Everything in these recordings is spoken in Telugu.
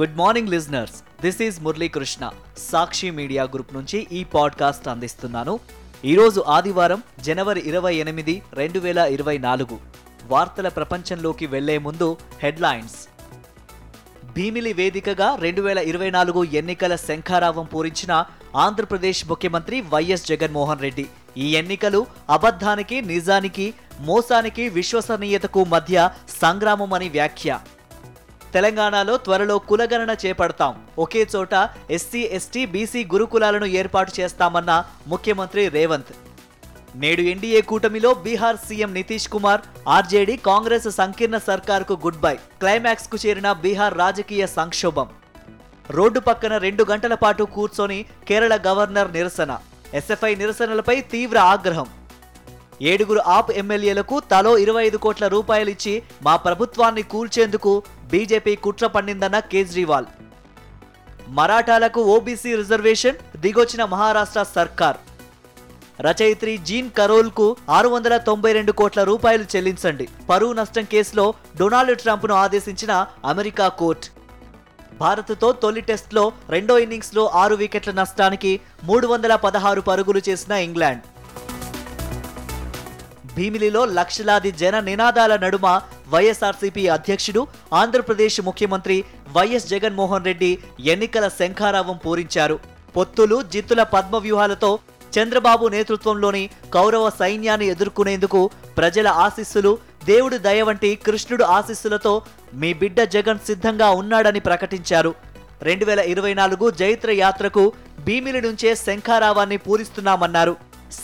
Good morning listeners this is Muralikrishna Sakshi media group నుంచి ఈ పాడ్కాస్ట్ అందిస్తున్నాను. ఈరోజు ఆదివారం జనవరి ఇరవై ఎనిమిది రెండు వేల ఇరవై నాలుగు. వార్తల ప్రపంచంలోకి వెళ్ళే ముందు హెడ్లైన్స్. భీమిలి వేదికగా రెండు వేల ఇరవై నాలుగు ఎన్నికల శంఖారావం పూరించిన ఆంధ్రప్రదేశ్ ముఖ్యమంత్రి వైఎస్ జగన్మోహన్ రెడ్డి. ఈ ఎన్నికలు అబద్ధానికి నిజానికి మోసానికి విశ్వసనీయతకు మధ్య సంగ్రామమని వ్యాఖ్య. తెలంగాణలో త్వరలో కులగణన చేపడతాం. ఒకే చోట ఎస్సీ ఎస్టీ బీసీ గురుకులాలను ఏర్పాటు చేస్తామన్న ముఖ్యమంత్రి రేవంత్. నేడు ఎన్డీఏ కూటమిలో బీహార్ సీఎం నితీష్ కుమార్ ఆర్జేడీ కాంగ్రెస్ సంకీర్ణ సర్కార్కు గుడ్ బై. క్లైమాక్స్కు చేరిన బీహార్ రాజకీయ సంక్షోభం. రోడ్డు పక్కన రెండు గంటల పాటు కూర్చొని కేరళ గవర్నర్ నిరసన. ఎస్ఎఫ్ఐ నిరసనలపై తీవ్ర ఆగ్రహం. ఏడుగురు ఆప్ ఎమ్మెల్యేలకు తలో ఇరవై ఐదు కోట్ల రూపాయలిచ్చి మా ప్రభుత్వాన్ని కూల్చేందుకు బీజేపీ కుట్ర పన్నిందన్న కేజ్రీవాల్. మరాఠాలకు ఓబీసీ రిజర్వేషన్ దిగొచ్చిన మహారాష్ట్ర సర్కార్. రచయిత్రి జీన్ కరోల్కు ఆరు వందల తొంభై రెండు కోట్ల రూపాయలు చెల్లించండి. పరువు నష్టం కేసులో డొనాల్డ్ ట్రంప్ను ఆదేశించిన అమెరికా కోర్టు. భారత్తో తొలి టెస్ట్లో రెండో ఇన్నింగ్స్లో ఆరు వికెట్ల నష్టానికి మూడు వందల పదహారు పరుగులు చేసిన ఇంగ్లాండ్. భీమిలిలో లక్షలాది జన నినాదాల నడుమ వైఎస్ఆర్సీపీ అధ్యక్షుడు ఆంధ్రప్రదేశ్ ముఖ్యమంత్రి వైఎస్ జగన్మోహన్ రెడ్డి ఎన్నికల శంఖారావం పూరించారు. పొత్తులు జిత్తుల పద్మ వ్యూహాలతో చంద్రబాబు నేతృత్వంలోని కౌరవ సైన్యాన్ని ఎదుర్కొనేందుకు ప్రజల ఆశీస్సులు దేవుడు దయ వంటి కృష్ణుడు ఆశీస్సులతో మీ బిడ్డ జగన్ సిద్ధంగా ఉన్నాడని ప్రకటించారు. రెండు వేల ఇరవై నాలుగు జైత్ర యాత్రకు భీమిలి నుంచే శంఖారావాన్ని పూరిస్తున్నామన్నారు.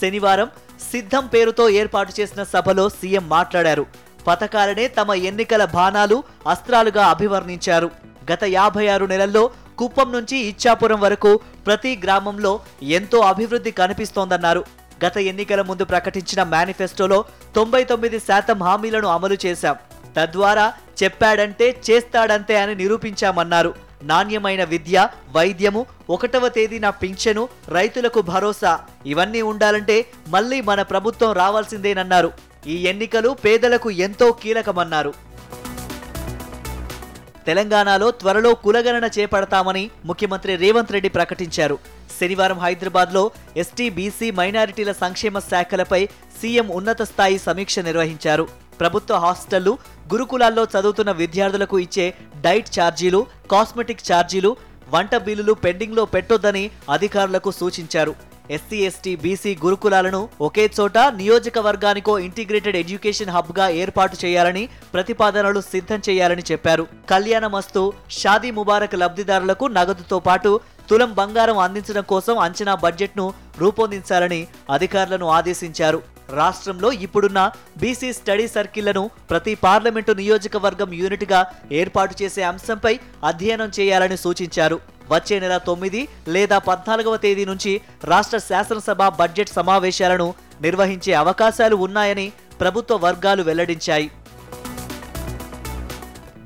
శనివారం సిద్ధం పేరుతో ఏర్పాటు చేసిన సభలో సీఎం మాట్లాడారు. పథకాలనే తమ ఎన్నికల బాణాలు అస్త్రాలుగా అభివర్ణించారు. గత యాభై ఆరు నెలల్లో కుప్పం నుంచి ఇచ్చాపురం వరకు ప్రతి గ్రామంలో ఎంతో అభివృద్ధి కనిపిస్తోందన్నారు. గత ఎన్నికల ముందు ప్రకటించిన మేనిఫెస్టోలో తొంభై తొమ్మిది శాతం హామీలను అమలు చేశాం. తద్వారా చెప్పాడంటే చేస్తాడంతే అని నిరూపించామన్నారు. నాణ్యమైన విద్య వైద్యము ఒకటవ తేదీన పింఛను రైతులకు భరోసా. ఇవన్నీ ఉండాలంటే మళ్ళీ మన ప్రభుత్వం రావాల్సిందేనన్నారు. ఈ ఎన్నికలు పేదలకు ఎంతో కీలకమన్నారు. తెలంగాణలో త్వరలో కులగణన చేపడతామని ముఖ్యమంత్రి రేవంత్ రెడ్డి ప్రకటించారు. శనివారం హైదరాబాద్లో ఎస్టీ బీసీ మైనారిటీల సంక్షేమ శాఖలపై సీఎం ఉన్నత స్థాయి సమీక్ష నిర్వహించారు. ప్రభుత్వ హాస్టళ్ళు గురుకులాల్లో చదువుతున్న విద్యార్థులకు ఇచ్చే డైట్ ఛార్జీలు కాస్మెటిక్ ఛార్జీలు వంట బిల్లులు పెండింగ్లో పెట్టొద్దని అధికారులకు సూచించారు. ఎస్సీ ఎస్టీ బీసీ గురుకులాలను ఒకే చోట నియోజకవర్గానికో ఇంటిగ్రేటెడ్ ఎడ్యుకేషన్ హబ్గా ఏర్పాటు చేయాలని ప్రతిపాదనలు సిద్ధం చేయాలని చెప్పారు. కళ్యాణమస్తు షాదీ ముబారక్ లబ్ధిదారులకు నగదుతో పాటు తులం బంగారం అందించడం కోసం అంచనా బడ్జెట్ను రూపొందించాలని అధికారులను ఆదేశించారు. రాష్ట్రంలో ఇప్పుడున్న బీసీ స్టడీ సర్కిళ్ళను ప్రతి పార్లమెంటు నియోజకవర్గం యూనిట్గా ఏర్పాటు చేసే అంశంపై అధ్యయనం చేయాలని సూచించారు. వచ్చే నెల తొమ్మిది లేదా పద్నాలుగవ తేదీ నుంచి రాష్ట్ర శాసనసభ బడ్జెట్ సమావేశాలను నిర్వహించే అవకాశాలు ఉన్నాయని ప్రభుత్వ వర్గాలు వెల్లడించాయి.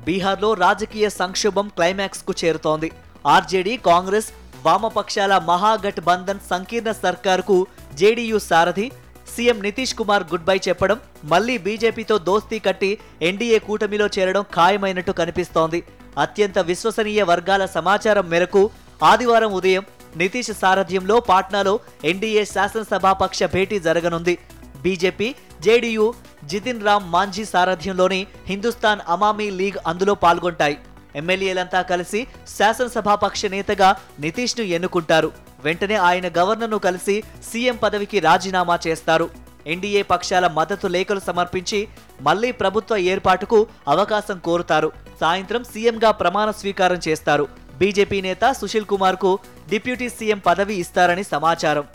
బీహార్లో రాజకీయ సంక్షోభం క్లైమాక్స్కు చేరుతోంది. ఆర్జేడీ కాంగ్రెస్ వామపక్షాల మహాగఠబంధన్ సంకీర్ణ సర్కార్కు జేడీయూ సారథి CM Nitish Kumar good bye చెప్పడం మళ్ళీ బీజేపీతో దోస్తీ కట్టి ఎన్డీఏ కూటమిలో చేరడం ఖాయమైనట్టు కనిపిస్తోంది. అత్యంత విశ్వసనీయ వర్గాల సమాచారం మేరకు ఆదివారం ఉదయం నితీష్ సారథ్యంలో పాట్నాలో ఎన్డీఏ శాసనసభాపక్ష భేటీ జరగనుంది. బీజేపీ జేడీయూ జితిన్ రామ్ మాంఝీ సారథ్యంలోని హిందుస్థాన్ అమామీ లీగ్ అందులో పాల్గొంటాయి. ఎమ్మెల్యేలంతా కలిసి శాసనసభాపక్ష నేతగా నితీష్ను ఎన్నుకుంటారు. వెంటనే ఆయన గవర్నర్ను కలిసి సీఎం పదవికి రాజీనామా చేస్తారు. ఎన్డీఏ పక్షాల మద్దతు లేఖలు సమర్పించి మళ్ళీ ప్రభుత్వ ఏర్పాటుకు అవకాశం కోరుతారు. సాయంత్రం సీఎంగా ప్రమాణ స్వీకారం చేస్తారు. బీజేపీ నేత సుశీల్ కుమార్కు డిప్యూటీ సీఎం పదవి ఇస్తారని సమాచారం.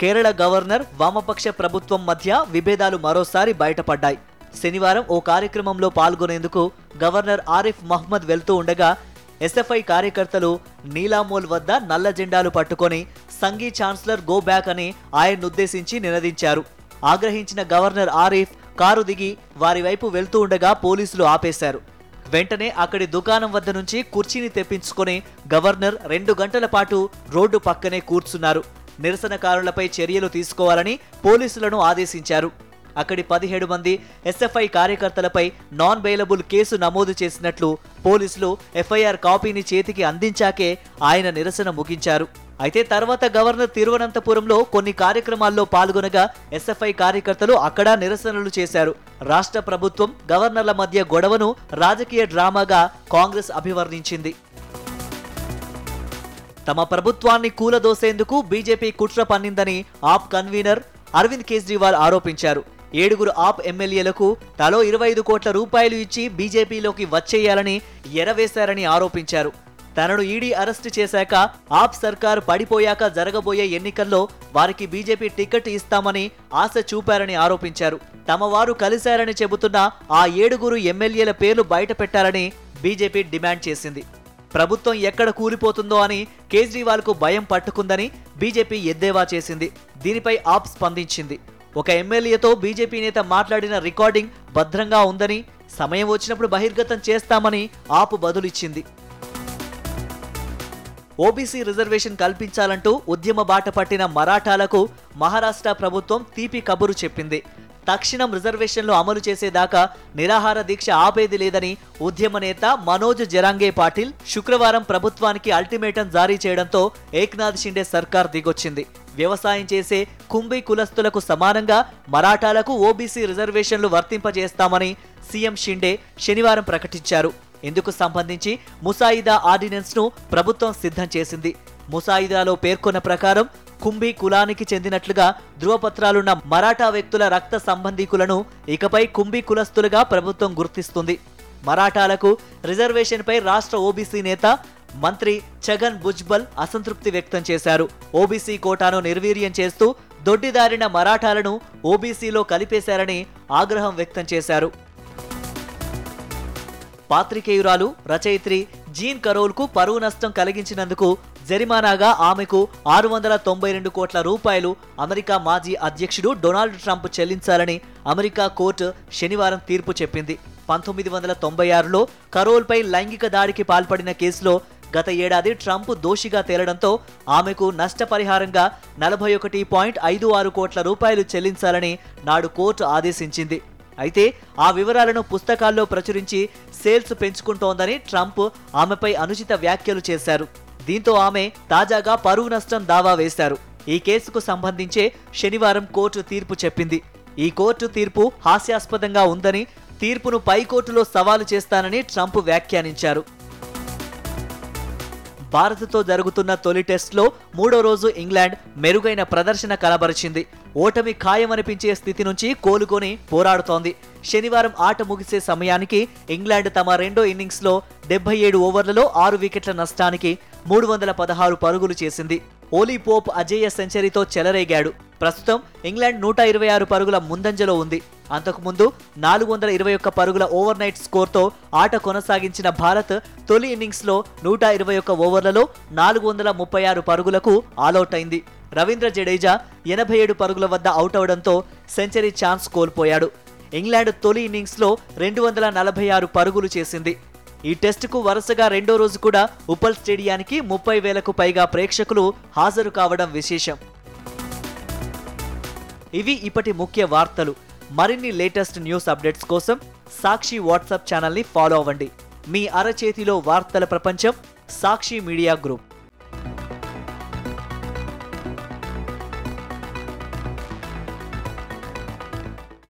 కేరళ గవర్నర్ వామపక్ష ప్రభుత్వం మధ్య విభేదాలు మరోసారి బయటపడ్డాయి. శనివారం ఓ కార్యక్రమంలో పాల్గొనేందుకు గవర్నర్ ఆరిఫ్ మహ్మద్ వెళ్తూ ఉండగా ఎస్ఎఫ్ఐ కార్యకర్తలు నీలామోల్ వద్ద నల్ల జెండాలు పట్టుకొని సంఘీ ఛాన్సలర్ గో బ్యాక్ అని ఆయన్నుద్దేశించి నినదించారు. ఆగ్రహించిన గవర్నర్ ఆరిఫ్ కారు దిగి వారి వైపు వెళ్తూ ఉండగా పోలీసులు ఆపేశారు. వెంటనే అక్కడి దుకాణం వద్ద నుంచి కుర్చీని తెప్పించుకొని గవర్నర్ రెండు గంటల పాటు రోడ్డు పక్కనే కూర్చున్నారు. నిరసనకారులపై చర్యలు తీసుకోవాలని పోలీసులను ఆదేశించారు. అక్కడి పదిహేడు మంది ఎస్ఎఫ్ఐ కార్యకర్తలపై నాన్ బెయిలబుల్ కేసు నమోదు చేసినట్లు పోలీసులు ఎఫ్ఐఆర్ కాపీని చేతికి అందించాకే ఆయన నిరసన ముగించారు. అయితే తర్వాత గవర్నర్ తిరువనంతపురంలో కొన్ని కార్యక్రమాల్లో పాల్గొనగా ఎస్ఎఫ్ఐ కార్యకర్తలు అక్కడ నిరసనలు చేశారు. రాష్ట్ర ప్రభుత్వం గవర్నర్ల మధ్య గొడవను రాజకీయ డ్రామాగా కాంగ్రెస్ అభివర్ణించింది. తమ ప్రభుత్వాన్ని కూలదోసేందుకు బీజేపీ కుట్ర పన్నిందని ఆప్ కన్వీనర్ అరవింద్ కేజ్రీవాల్ ఆరోపించారు. ఏడుగురు ఆప్ ఎమ్మెల్యేలకు తలో ఇరవై ఐదు కోట్ల రూపాయలు ఇచ్చి బీజేపీలోకి వచ్చేయాలని ఎరవేశారని ఆరోపించారు. తనను ఈడీ అరెస్టు చేశాక ఆప్ సర్కార్ పడిపోయాక జరగబోయే ఎన్నికల్లో వారికి బీజేపీ టికెట్ ఇస్తామని ఆశ చూపారని ఆరోపించారు. తమ వారు కలిశారని చెబుతున్న ఆ ఏడుగురు ఎమ్మెల్యేల పేర్లు బయట పెట్టాలని బీజేపీ డిమాండ్ చేసింది. ప్రభుత్వం ఎక్కడ కూలిపోతుందో అని కేజ్రీవాల్కు భయం పట్టుకుందని బీజేపీ ఎద్దేవా చేసింది. దీనిపై ఆప్ స్పందించింది. ఒక ఎమ్మెల్యేతో బీజేపీ నేత మాట్లాడిన రికార్డింగ్ భద్రంగా ఉందని సమయం వచ్చినప్పుడు బహిర్గతం చేస్తామని ఆపు బదులిచ్చింది. ఓబీసీ రిజర్వేషన్ కల్పించాలంటూ ఉద్యమ బాట పట్టిన మరాఠాలకు మహారాష్ట్ర ప్రభుత్వం తీపి కబురు చెప్పింది. తక్షణం రిజర్వేషన్లు అమలు చేసేదాకా నిరాహార దీక్ష ఆపేది లేదని ఉద్యమ నేత మనోజ్ జరాంగే పాటిల్ శుక్రవారం ప్రభుత్వానికి అల్టిమేటం జారీ చేయడంతో ఏక్నాథ్ షిండే సర్కార్ దిగొచ్చింది. వ్యవసాయం చేసే కుంభి కులస్తులకు సమానంగా మరాఠాలకు ఓబీసీ రిజర్వేషన్లు వర్తింపజేస్తామని సీఎం షిండే శనివారం ప్రకటించారు. ఇందుకు సంబంధించి ముసాయిదా ఆర్డినెన్స్ను ప్రభుత్వం సిద్ధం చేసింది. ముసాయిదాలో పేర్కొన్న ప్రకారం కుంభి కులానికి చెందినట్లుగా ధృవపత్రాలున్న మరాఠా వ్యక్తుల రక్త సంబంధీకులను ఇకపై కుంభి కులస్తులుగా ప్రభుత్వం గుర్తిస్తుంది. మరాఠాలకు రిజర్వేషన్పై రాష్ట్ర ఓబీసీ నేత మంత్రి ఛగన్ భుజ్బల్ అసంతృప్తి వ్యక్తం చేశారు. ఓబీసీ కోటాను నిర్వీర్యం చేస్తూ దొడ్డిదారిన మరాఠాలను ఓబీసీలో కలిపేశారని ఆగ్రహం వ్యక్తం చేశారు. పాత్రికేయురాలు రచయిత్రి జీన్ కరోల్కు పరువు నష్టం కలిగించినందుకు జరిమానాగా ఆమెకు ఆరు వందల తొంభై రెండు కోట్ల రూపాయలు అమెరికా మాజీ అధ్యక్షుడు డొనాల్డ్ ట్రంప్ చెల్లించాలని అమెరికా కోర్టు శనివారం తీర్పు చెప్పింది. పంతొమ్మిది వందల తొంభై ఆరులో కరోల్పై లైంగిక దాడికి పాల్పడిన కేసులో గత ఏడాది ట్రంప్ దోషిగా తేలడంతో ఆమెకు నష్టపరిహారంగా నలభై ఒకటి పాయింట్ ఐదు ఆరు కోట్ల రూపాయలు చెల్లించాలని నాడు కోర్టు ఆదేశించింది. అయితే ఆ వివరాలను పుస్తకాల్లో ప్రచురించి సేల్స్ పెంచుకుంటోందని ట్రంప్ ఆమెపై అనుచిత వ్యాఖ్యలు చేశారు. దీంతో ఆమె తాజాగా పరువు నష్టం దావా వేశారు. ఈ కేసుకు సంబంధించే శనివారం కోర్టు తీర్పు చెప్పింది. ఈ కోర్టు తీర్పు హాస్యాస్పదంగా ఉందని తీర్పును పైకోర్టులో సవాలు చేస్తానని ట్రంప్ వ్యాఖ్యానించారు. భారత్తో జరుగుతున్న తొలి టెస్ట్లో మూడో రోజు ఇంగ్లాండ్ మెరుగైన ప్రదర్శన కనబరిచింది ఓటమి ఖాయమనిపించే స్థితి నుంచి కోలుకొని పోరాడుతోంది. శనివారం ఆట ముగిసే సమయానికి ఇంగ్లాండ్ తమ రెండో ఇన్నింగ్స్లో డెబ్బై ఏడు ఓవర్లలో ఆరు వికెట్ల నష్టానికి మూడు వందల పదహారు పరుగులు చేసింది. ఓలీ పోప్ అజేయ సెంచరీతో చెలరేగాడు. ప్రస్తుతం ఇంగ్లాండ్ నూట ఇరవై ఆరు పరుగుల ముందంజలో ఉంది. అంతకుముందు నాలుగు వందల ఇరవై ఒక్క పరుగుల ఓవర్ నైట్ స్కోర్తో ఆట కొనసాగించిన భారత్ తొలి ఇన్నింగ్స్లో నూట ఇరవై ఒక్క ఓవర్లలో నాలుగు వందల ముప్పై ఆరు పరుగులకు ఆలౌట్ అయింది రవీంద్ర జడేజా ఎనభై ఏడు పరుగుల వద్ద అవుట్ అవడంతో సెంచరీ ఛాన్స్ కోల్పోయాడు. ఇంగ్లాండ్ తొలి ఇన్నింగ్స్లో రెండు వందల నలభై ఆరు పరుగులు చేసింది. ఈ టెస్టుకు వరుసగా రెండో రోజు కూడా ఉప్పల్ స్టేడియానికి ముప్పై వేలకు పైగా ప్రేక్షకులు హాజరు కావడం విశేషం. ఇవి ఇప్పటి ముఖ్య వార్తలు. మరిన్ని లేటెస్ట్ న్యూస్ అప్డేట్స్ కోసం సాక్షి వాట్సాప్ ఛానల్ని ఫాలో అవ్వండి. మీ అరచేతిలో వార్తల ప్రపంచం సాక్షి మీడియా గ్రూప్.